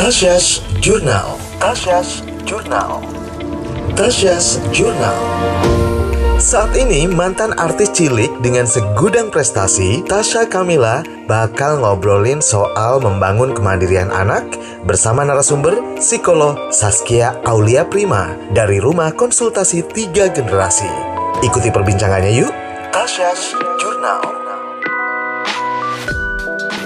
Tasyas Jurnal. Tasyas Jurnal. Tasyas Jurnal. Saat ini mantan artis cilik dengan segudang prestasi, Tasya Kamila bakal ngobrolin soal membangun kemandirian anak bersama narasumber psikolog Saskia Aulia Prima dari Rumah Konsultasi Tiga Generasi. Ikuti perbincangannya yuk. Tasyas Jurnal.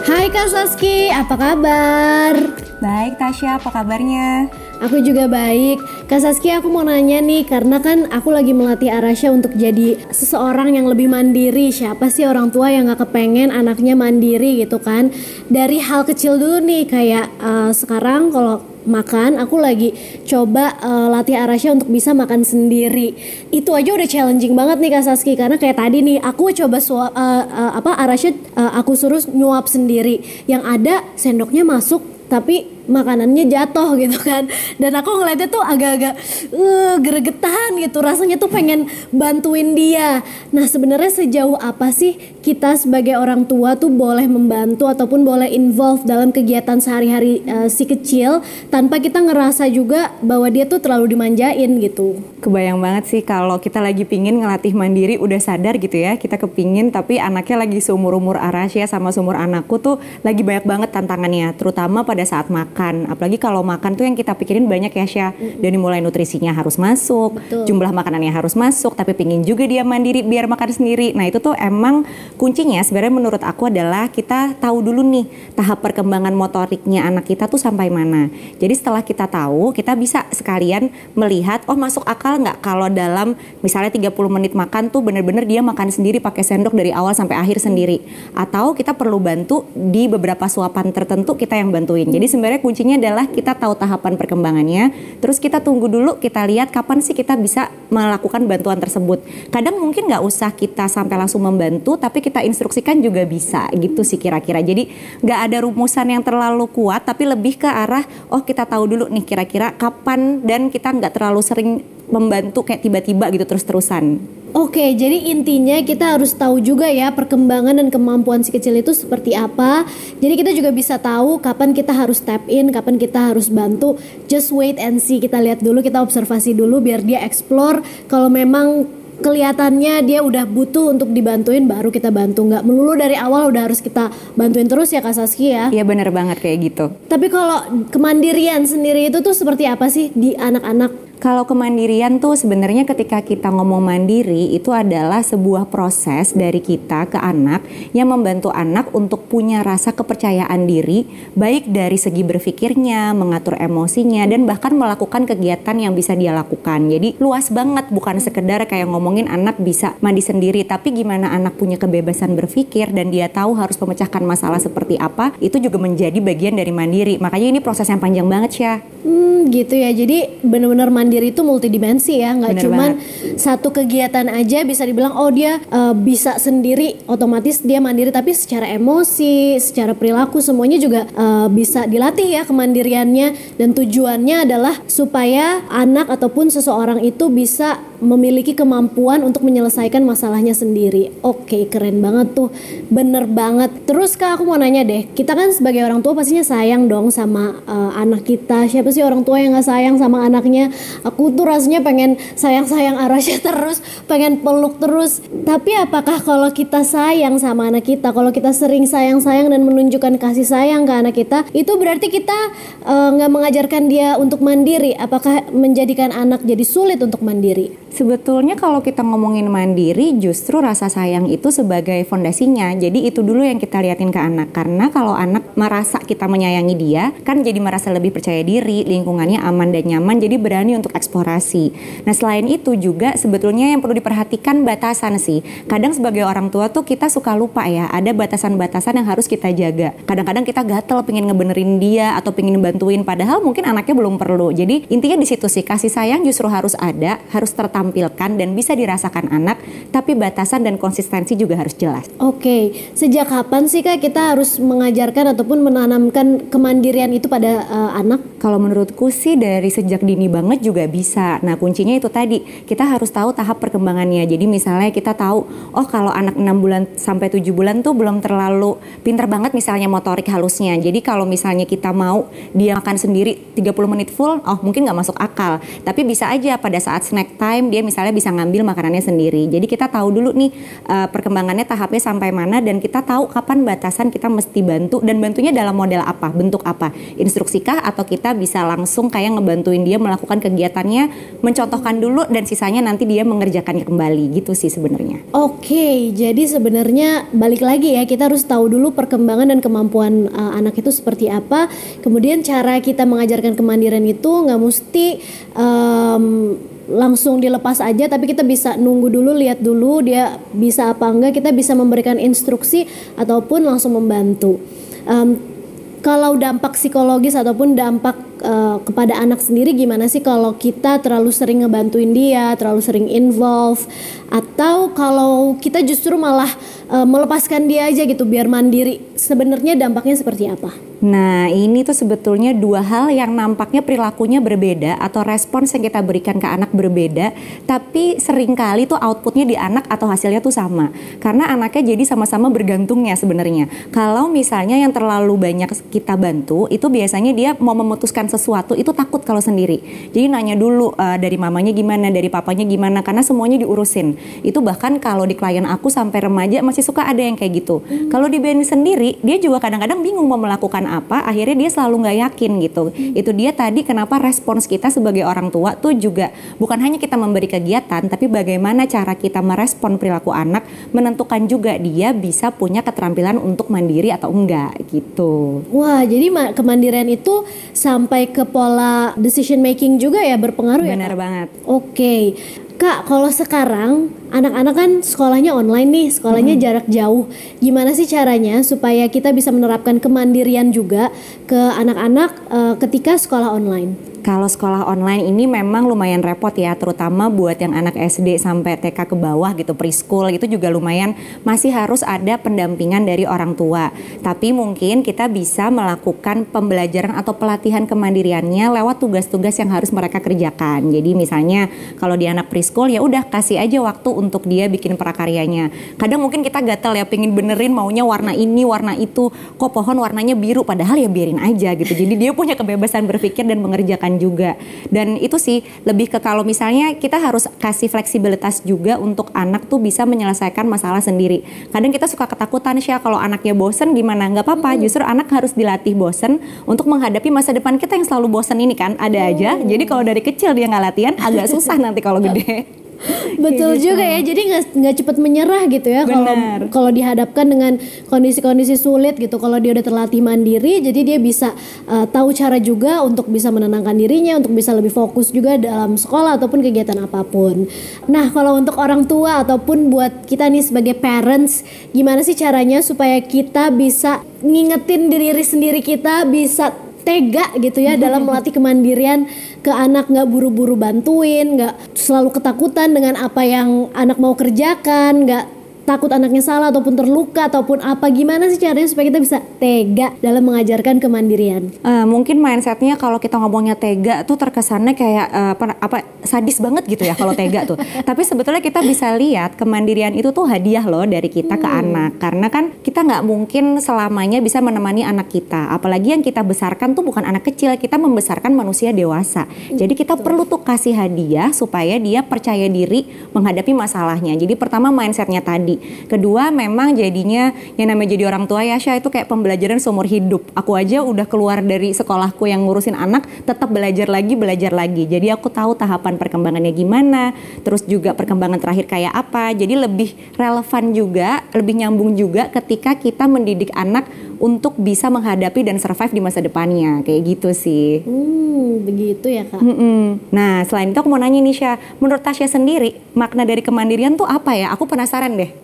Hai Kak Saski, apa kabar? Baik Tasya, apa kabarnya? Aku juga baik. Kak Saski, aku mau nanya nih, karena kan aku lagi melatih Arasya untuk jadi seseorang yang lebih mandiri. Siapa sih orang tua yang gak kepengen anaknya mandiri gitu kan? Dari hal kecil dulu nih, kayak uh, sekarang kalau makan aku lagi coba uh, latih Arasya untuk bisa makan sendiri itu aja udah challenging banget nih Kak Saski karena kayak tadi nih aku coba suap uh, uh, apa Arasya uh, aku suruh nyuap sendiri yang ada sendoknya masuk tapi makanannya jatuh gitu kan. Dan aku ngeliatnya tuh agak-agak uh, gregetan gitu. Rasanya tuh pengen bantuin dia. Nah sebenarnya sejauh apa sih kita sebagai orang tua tuh boleh membantu ataupun boleh involve dalam kegiatan sehari-hari uh, si kecil tanpa kita ngerasa juga bahwa dia tuh terlalu dimanjain gitu? Kebayang banget sih kalau kita lagi pingin ngelatih mandiri udah sadar gitu ya kita kepingin tapi anaknya lagi seumur-umur Arasya sama seumur anakku tuh lagi banyak banget tantangannya terutama pada saat makan makan. Apalagi kalau makan tuh yang kita pikirin banyak ya Syah. Mm-hmm. Dari mulai nutrisinya harus masuk, Betul. jumlah makanannya harus masuk, tapi pingin juga dia mandiri biar makan sendiri. Nah itu tuh emang kuncinya sebenarnya menurut aku adalah kita tahu dulu nih tahap perkembangan motoriknya anak kita tuh sampai mana. Jadi setelah kita tahu, kita bisa sekalian melihat, oh masuk akal nggak kalau dalam misalnya 30 menit makan tuh bener-bener dia makan sendiri pakai sendok dari awal sampai akhir sendiri. Atau kita perlu bantu di beberapa suapan tertentu kita yang bantuin. Jadi sebenarnya kuncinya adalah kita tahu tahapan perkembangannya, terus kita tunggu dulu, kita lihat kapan sih kita bisa melakukan bantuan tersebut. Kadang mungkin nggak usah kita sampai langsung membantu, tapi kita instruksikan juga bisa gitu sih kira-kira. Jadi nggak ada rumusan yang terlalu kuat, tapi lebih ke arah, oh kita tahu dulu nih kira-kira kapan dan kita nggak terlalu sering membantu kayak tiba-tiba gitu terus-terusan. Oke, jadi intinya kita harus tahu juga ya perkembangan dan kemampuan si kecil itu seperti apa. Jadi kita juga bisa tahu kapan kita harus step in, kapan kita harus bantu. Just wait and see. Kita lihat dulu, kita observasi dulu biar dia explore. Kalau memang kelihatannya dia udah butuh untuk dibantuin baru kita bantu nggak melulu dari awal udah harus kita bantuin terus ya Kak Saski ya iya bener banget kayak gitu tapi kalau kemandirian sendiri itu tuh seperti apa sih di anak-anak kalau kemandirian tuh sebenarnya ketika kita ngomong mandiri itu adalah sebuah proses dari kita ke anak yang membantu anak untuk punya rasa kepercayaan diri baik dari segi berpikirnya, mengatur emosinya dan bahkan melakukan kegiatan yang bisa dia lakukan. Jadi luas banget bukan sekedar kayak ngomongin anak bisa mandi sendiri tapi gimana anak punya kebebasan berpikir dan dia tahu harus memecahkan masalah seperti apa itu juga menjadi bagian dari mandiri. Makanya ini proses yang panjang banget ya. Hmm gitu ya. Jadi benar-benar mandiri mandiri itu multidimensi ya nggak cuma satu kegiatan aja bisa dibilang oh dia uh, bisa sendiri otomatis dia mandiri tapi secara emosi secara perilaku semuanya juga uh, bisa dilatih ya kemandiriannya. Dan tujuannya adalah supaya anak ataupun seseorang itu bisa memiliki kemampuan untuk menyelesaikan masalahnya sendiri oke keren banget tuh bener banget terus kak aku mau nanya deh kita kan sebagai orang tua pastinya sayang dong sama uh, anak kita siapa sih orang tua yang nggak sayang sama anaknya aku tuh rasanya pengen sayang-sayang Arasya terus, pengen peluk terus. Tapi apakah kalau kita sayang sama anak kita, kalau kita sering sayang-sayang dan menunjukkan kasih sayang ke anak kita, itu berarti kita eh, nggak uh, mengajarkan dia untuk mandiri? Apakah menjadikan anak jadi sulit untuk mandiri? Sebetulnya kalau kita ngomongin mandiri, justru rasa sayang itu sebagai fondasinya. Jadi itu dulu yang kita liatin ke anak. Karena kalau anak merasa kita menyayangi dia, kan jadi merasa lebih percaya diri, lingkungannya aman dan nyaman, jadi berani untuk eksplorasi. Nah selain itu juga sebetulnya yang perlu diperhatikan batasan sih. Kadang sebagai orang tua tuh kita suka lupa ya, ada batasan-batasan yang harus kita jaga. Kadang-kadang kita gatel pengen ngebenerin dia atau pengen bantuin, padahal mungkin anaknya belum perlu. Jadi intinya di situ sih kasih sayang justru harus ada, harus tertampil tampilkan dan bisa dirasakan anak, tapi batasan dan konsistensi juga harus jelas. Oke, sejak kapan sih kak kita harus mengajarkan ataupun menanamkan kemandirian itu pada uh, anak? Kalau menurutku sih dari sejak dini banget juga bisa. Nah kuncinya itu tadi, kita harus tahu tahap perkembangannya. Jadi misalnya kita tahu, oh kalau anak 6 bulan sampai 7 bulan tuh belum terlalu pinter banget misalnya motorik halusnya. Jadi kalau misalnya kita mau dia makan sendiri 30 menit full, oh mungkin nggak masuk akal. Tapi bisa aja pada saat snack time dia misalnya bisa ngambil makanannya sendiri. Jadi kita tahu dulu nih uh, perkembangannya tahapnya sampai mana dan kita tahu kapan batasan kita mesti bantu dan bantunya dalam model apa, bentuk apa, instruksikah atau kita bisa langsung kayak ngebantuin dia melakukan kegiatannya, mencontohkan dulu dan sisanya nanti dia mengerjakannya kembali gitu sih sebenarnya. Oke, jadi sebenarnya balik lagi ya kita harus tahu dulu perkembangan dan kemampuan uh, anak itu seperti apa. Kemudian cara kita mengajarkan kemandirian itu nggak mesti um, langsung dilepas aja tapi kita bisa nunggu dulu lihat dulu dia bisa apa enggak. Kita bisa memberikan instruksi ataupun langsung membantu. Um, kalau dampak psikologis ataupun dampak uh, kepada anak sendiri gimana sih kalau kita terlalu sering ngebantuin dia, terlalu sering involve atau kalau kita justru malah uh, melepaskan dia aja gitu biar mandiri. Sebenarnya dampaknya seperti apa? Nah, ini tuh sebetulnya dua hal yang nampaknya perilakunya berbeda atau respons yang kita berikan ke anak berbeda, tapi sering kali tuh outputnya di anak atau hasilnya tuh sama. Karena anaknya jadi sama-sama bergantungnya sebenarnya. Kalau misalnya yang terlalu banyak kita bantu, itu biasanya dia mau memutuskan sesuatu itu takut kalau sendiri. Jadi nanya dulu uh, dari mamanya gimana, dari papanya gimana, karena semuanya diurusin. Itu bahkan kalau di klien aku sampai remaja masih suka ada yang kayak gitu. Hmm. Kalau di Benny sendiri, dia juga kadang-kadang bingung mau melakukan apa akhirnya dia selalu nggak yakin gitu hmm. itu dia tadi kenapa respons kita sebagai orang tua tuh juga bukan hanya kita memberi kegiatan tapi bagaimana cara kita merespon perilaku anak menentukan juga dia bisa punya keterampilan untuk mandiri atau enggak gitu wah jadi kemandirian itu sampai ke pola decision making juga ya berpengaruh benar ya benar banget oke okay. Kak, kalau sekarang anak-anak kan sekolahnya online nih, sekolahnya hmm. jarak jauh. Gimana sih caranya supaya kita bisa menerapkan kemandirian juga ke anak-anak uh, ketika sekolah online? Kalau sekolah online ini memang lumayan repot ya, terutama buat yang anak SD sampai TK ke bawah gitu, preschool itu juga lumayan masih harus ada pendampingan dari orang tua. Tapi mungkin kita bisa melakukan pembelajaran atau pelatihan kemandiriannya lewat tugas-tugas yang harus mereka kerjakan. Jadi misalnya kalau di anak preschool ya udah kasih aja waktu untuk dia bikin prakaryanya. Kadang mungkin kita gatel ya pingin benerin maunya warna ini, warna itu, kok pohon warnanya biru padahal ya biarin aja gitu. Jadi dia punya kebebasan berpikir dan mengerjakan juga. Dan itu sih lebih ke kalau misalnya kita harus kasih fleksibilitas juga untuk anak tuh bisa menyelesaikan masalah sendiri. Kadang kita suka ketakutan sih kalau anaknya bosen gimana? Nggak apa-apa, justru anak harus dilatih bosen untuk menghadapi masa depan kita yang selalu bosen ini kan ada aja. Jadi kalau dari kecil dia nggak latihan agak susah nanti kalau gede. Betul gitu. juga ya. Jadi nggak nggak cepat menyerah gitu ya kalau kalau dihadapkan dengan kondisi-kondisi sulit gitu. Kalau dia udah terlatih mandiri, jadi dia bisa uh, tahu cara juga untuk bisa menenangkan dirinya, untuk bisa lebih fokus juga dalam sekolah ataupun kegiatan apa pun. Nah, kalau untuk orang tua ataupun buat kita nih sebagai parents, gimana sih caranya supaya kita bisa ngingetin diri sendiri kita bisa tega gitu ya dalam melatih kemandirian ke anak nggak buru-buru bantuin nggak selalu ketakutan dengan apa yang anak mau kerjakan nggak takut anaknya salah ataupun terluka ataupun apa gimana sih caranya supaya kita bisa tega dalam mengajarkan kemandirian? Uh, mungkin mindsetnya kalau kita ngomongnya tega tuh terkesannya kayak uh, apa, apa sadis banget gitu ya kalau tega tuh. Tapi sebetulnya kita bisa lihat kemandirian itu tuh hadiah loh dari kita hmm. ke anak karena kan kita nggak mungkin selamanya bisa menemani anak kita. Apalagi yang kita besarkan tuh bukan anak kecil, kita membesarkan manusia dewasa. Jadi kita Betul. perlu tuh kasih hadiah supaya dia percaya diri menghadapi masalahnya. Jadi pertama mindsetnya tadi Kedua memang jadinya yang namanya jadi orang tua ya Syah itu kayak pembelajaran seumur hidup. Aku aja udah keluar dari sekolahku yang ngurusin anak tetap belajar lagi belajar lagi. Jadi aku tahu tahapan perkembangannya gimana, terus juga perkembangan terakhir kayak apa. Jadi lebih relevan juga, lebih nyambung juga ketika kita mendidik anak untuk bisa menghadapi dan survive di masa depannya kayak gitu sih. Hmm, begitu ya kak. Mm -mm. Nah selain itu aku mau nanya nih Syah, menurut Tasya sendiri makna dari kemandirian tuh apa ya? Aku penasaran deh.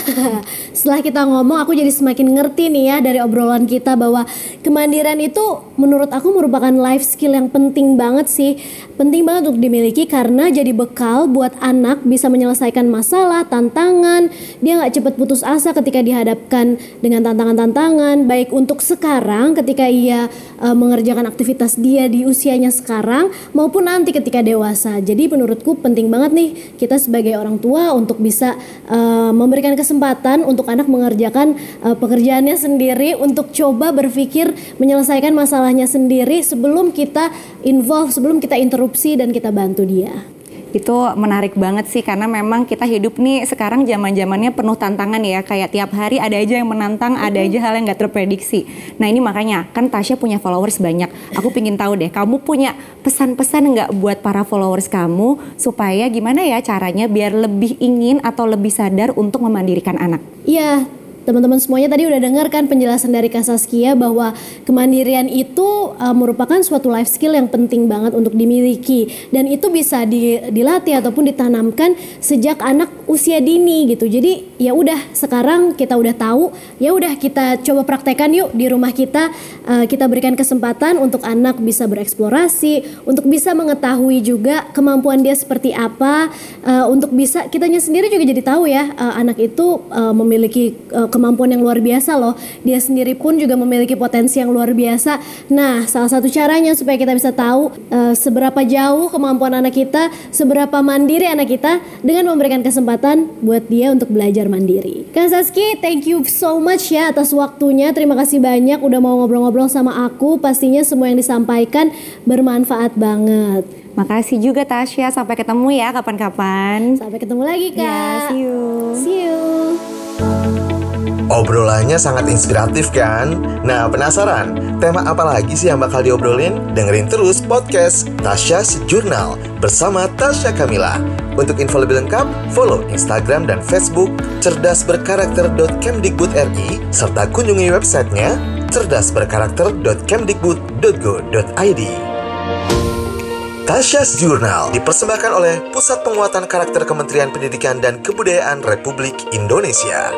Setelah kita ngomong, aku jadi semakin ngerti nih ya dari obrolan kita bahwa kemandirian itu menurut aku merupakan life skill yang penting banget sih. Penting banget untuk dimiliki karena jadi bekal buat anak bisa menyelesaikan masalah, tantangan. Dia nggak cepat putus asa ketika dihadapkan dengan tantangan-tantangan. Baik untuk sekarang ketika ia uh, mengerjakan aktivitas dia di usianya sekarang maupun nanti ketika dewasa. Jadi menurutku penting banget nih kita sebagai orang tua untuk bisa uh, memberikan kesempatan untuk anak mengerjakan uh, pekerjaannya sendiri untuk coba berpikir menyelesaikan masalahnya sendiri sebelum kita involve, sebelum kita interupsi dan kita bantu dia itu menarik banget sih karena memang kita hidup nih sekarang zaman zamannya penuh tantangan ya. Kayak tiap hari ada aja yang menantang ada aja hal yang nggak terprediksi. Nah ini makanya kan Tasya punya followers banyak. Aku pingin tahu deh kamu punya pesan-pesan nggak buat para followers kamu supaya gimana ya caranya biar lebih ingin atau lebih sadar untuk memandirikan anak? Iya teman-teman semuanya tadi udah dengar kan penjelasan dari Kak Saskia bahwa kemandirian itu uh, merupakan suatu life skill yang penting banget untuk dimiliki dan itu bisa di, dilatih ataupun ditanamkan sejak anak usia dini gitu. Jadi ya udah sekarang kita udah tahu, ya udah kita coba praktekkan yuk di rumah kita. Uh, kita berikan kesempatan untuk anak bisa bereksplorasi, untuk bisa mengetahui juga kemampuan dia seperti apa, uh, untuk bisa kitanya sendiri juga jadi tahu ya uh, anak itu uh, memiliki uh, kemampuan yang luar biasa loh. Dia sendiri pun juga memiliki potensi yang luar biasa. Nah, salah satu caranya supaya kita bisa tahu uh, seberapa jauh kemampuan anak kita, seberapa mandiri anak kita dengan memberikan kesempatan buat dia untuk belajar mandiri. Kak Saski, thank you so much ya atas waktunya. Terima kasih banyak udah mau ngobrol-ngobrol sama aku. Pastinya semua yang disampaikan bermanfaat banget. Makasih juga Tasya, sampai ketemu ya kapan-kapan. Sampai ketemu lagi Kak. Ya, see you. See you. Obrolannya sangat inspiratif kan? Nah penasaran? Tema apa lagi sih yang bakal diobrolin? Dengerin terus podcast Tasya Jurnal bersama Tasya Kamila. Untuk info lebih lengkap, follow Instagram dan Facebook cerdasberkarakter.kemdikbud.ri serta kunjungi websitenya cerdasberkarakter.kemdikbud.go.id. Tasya's Jurnal dipersembahkan oleh Pusat Penguatan Karakter Kementerian Pendidikan dan Kebudayaan Republik Indonesia.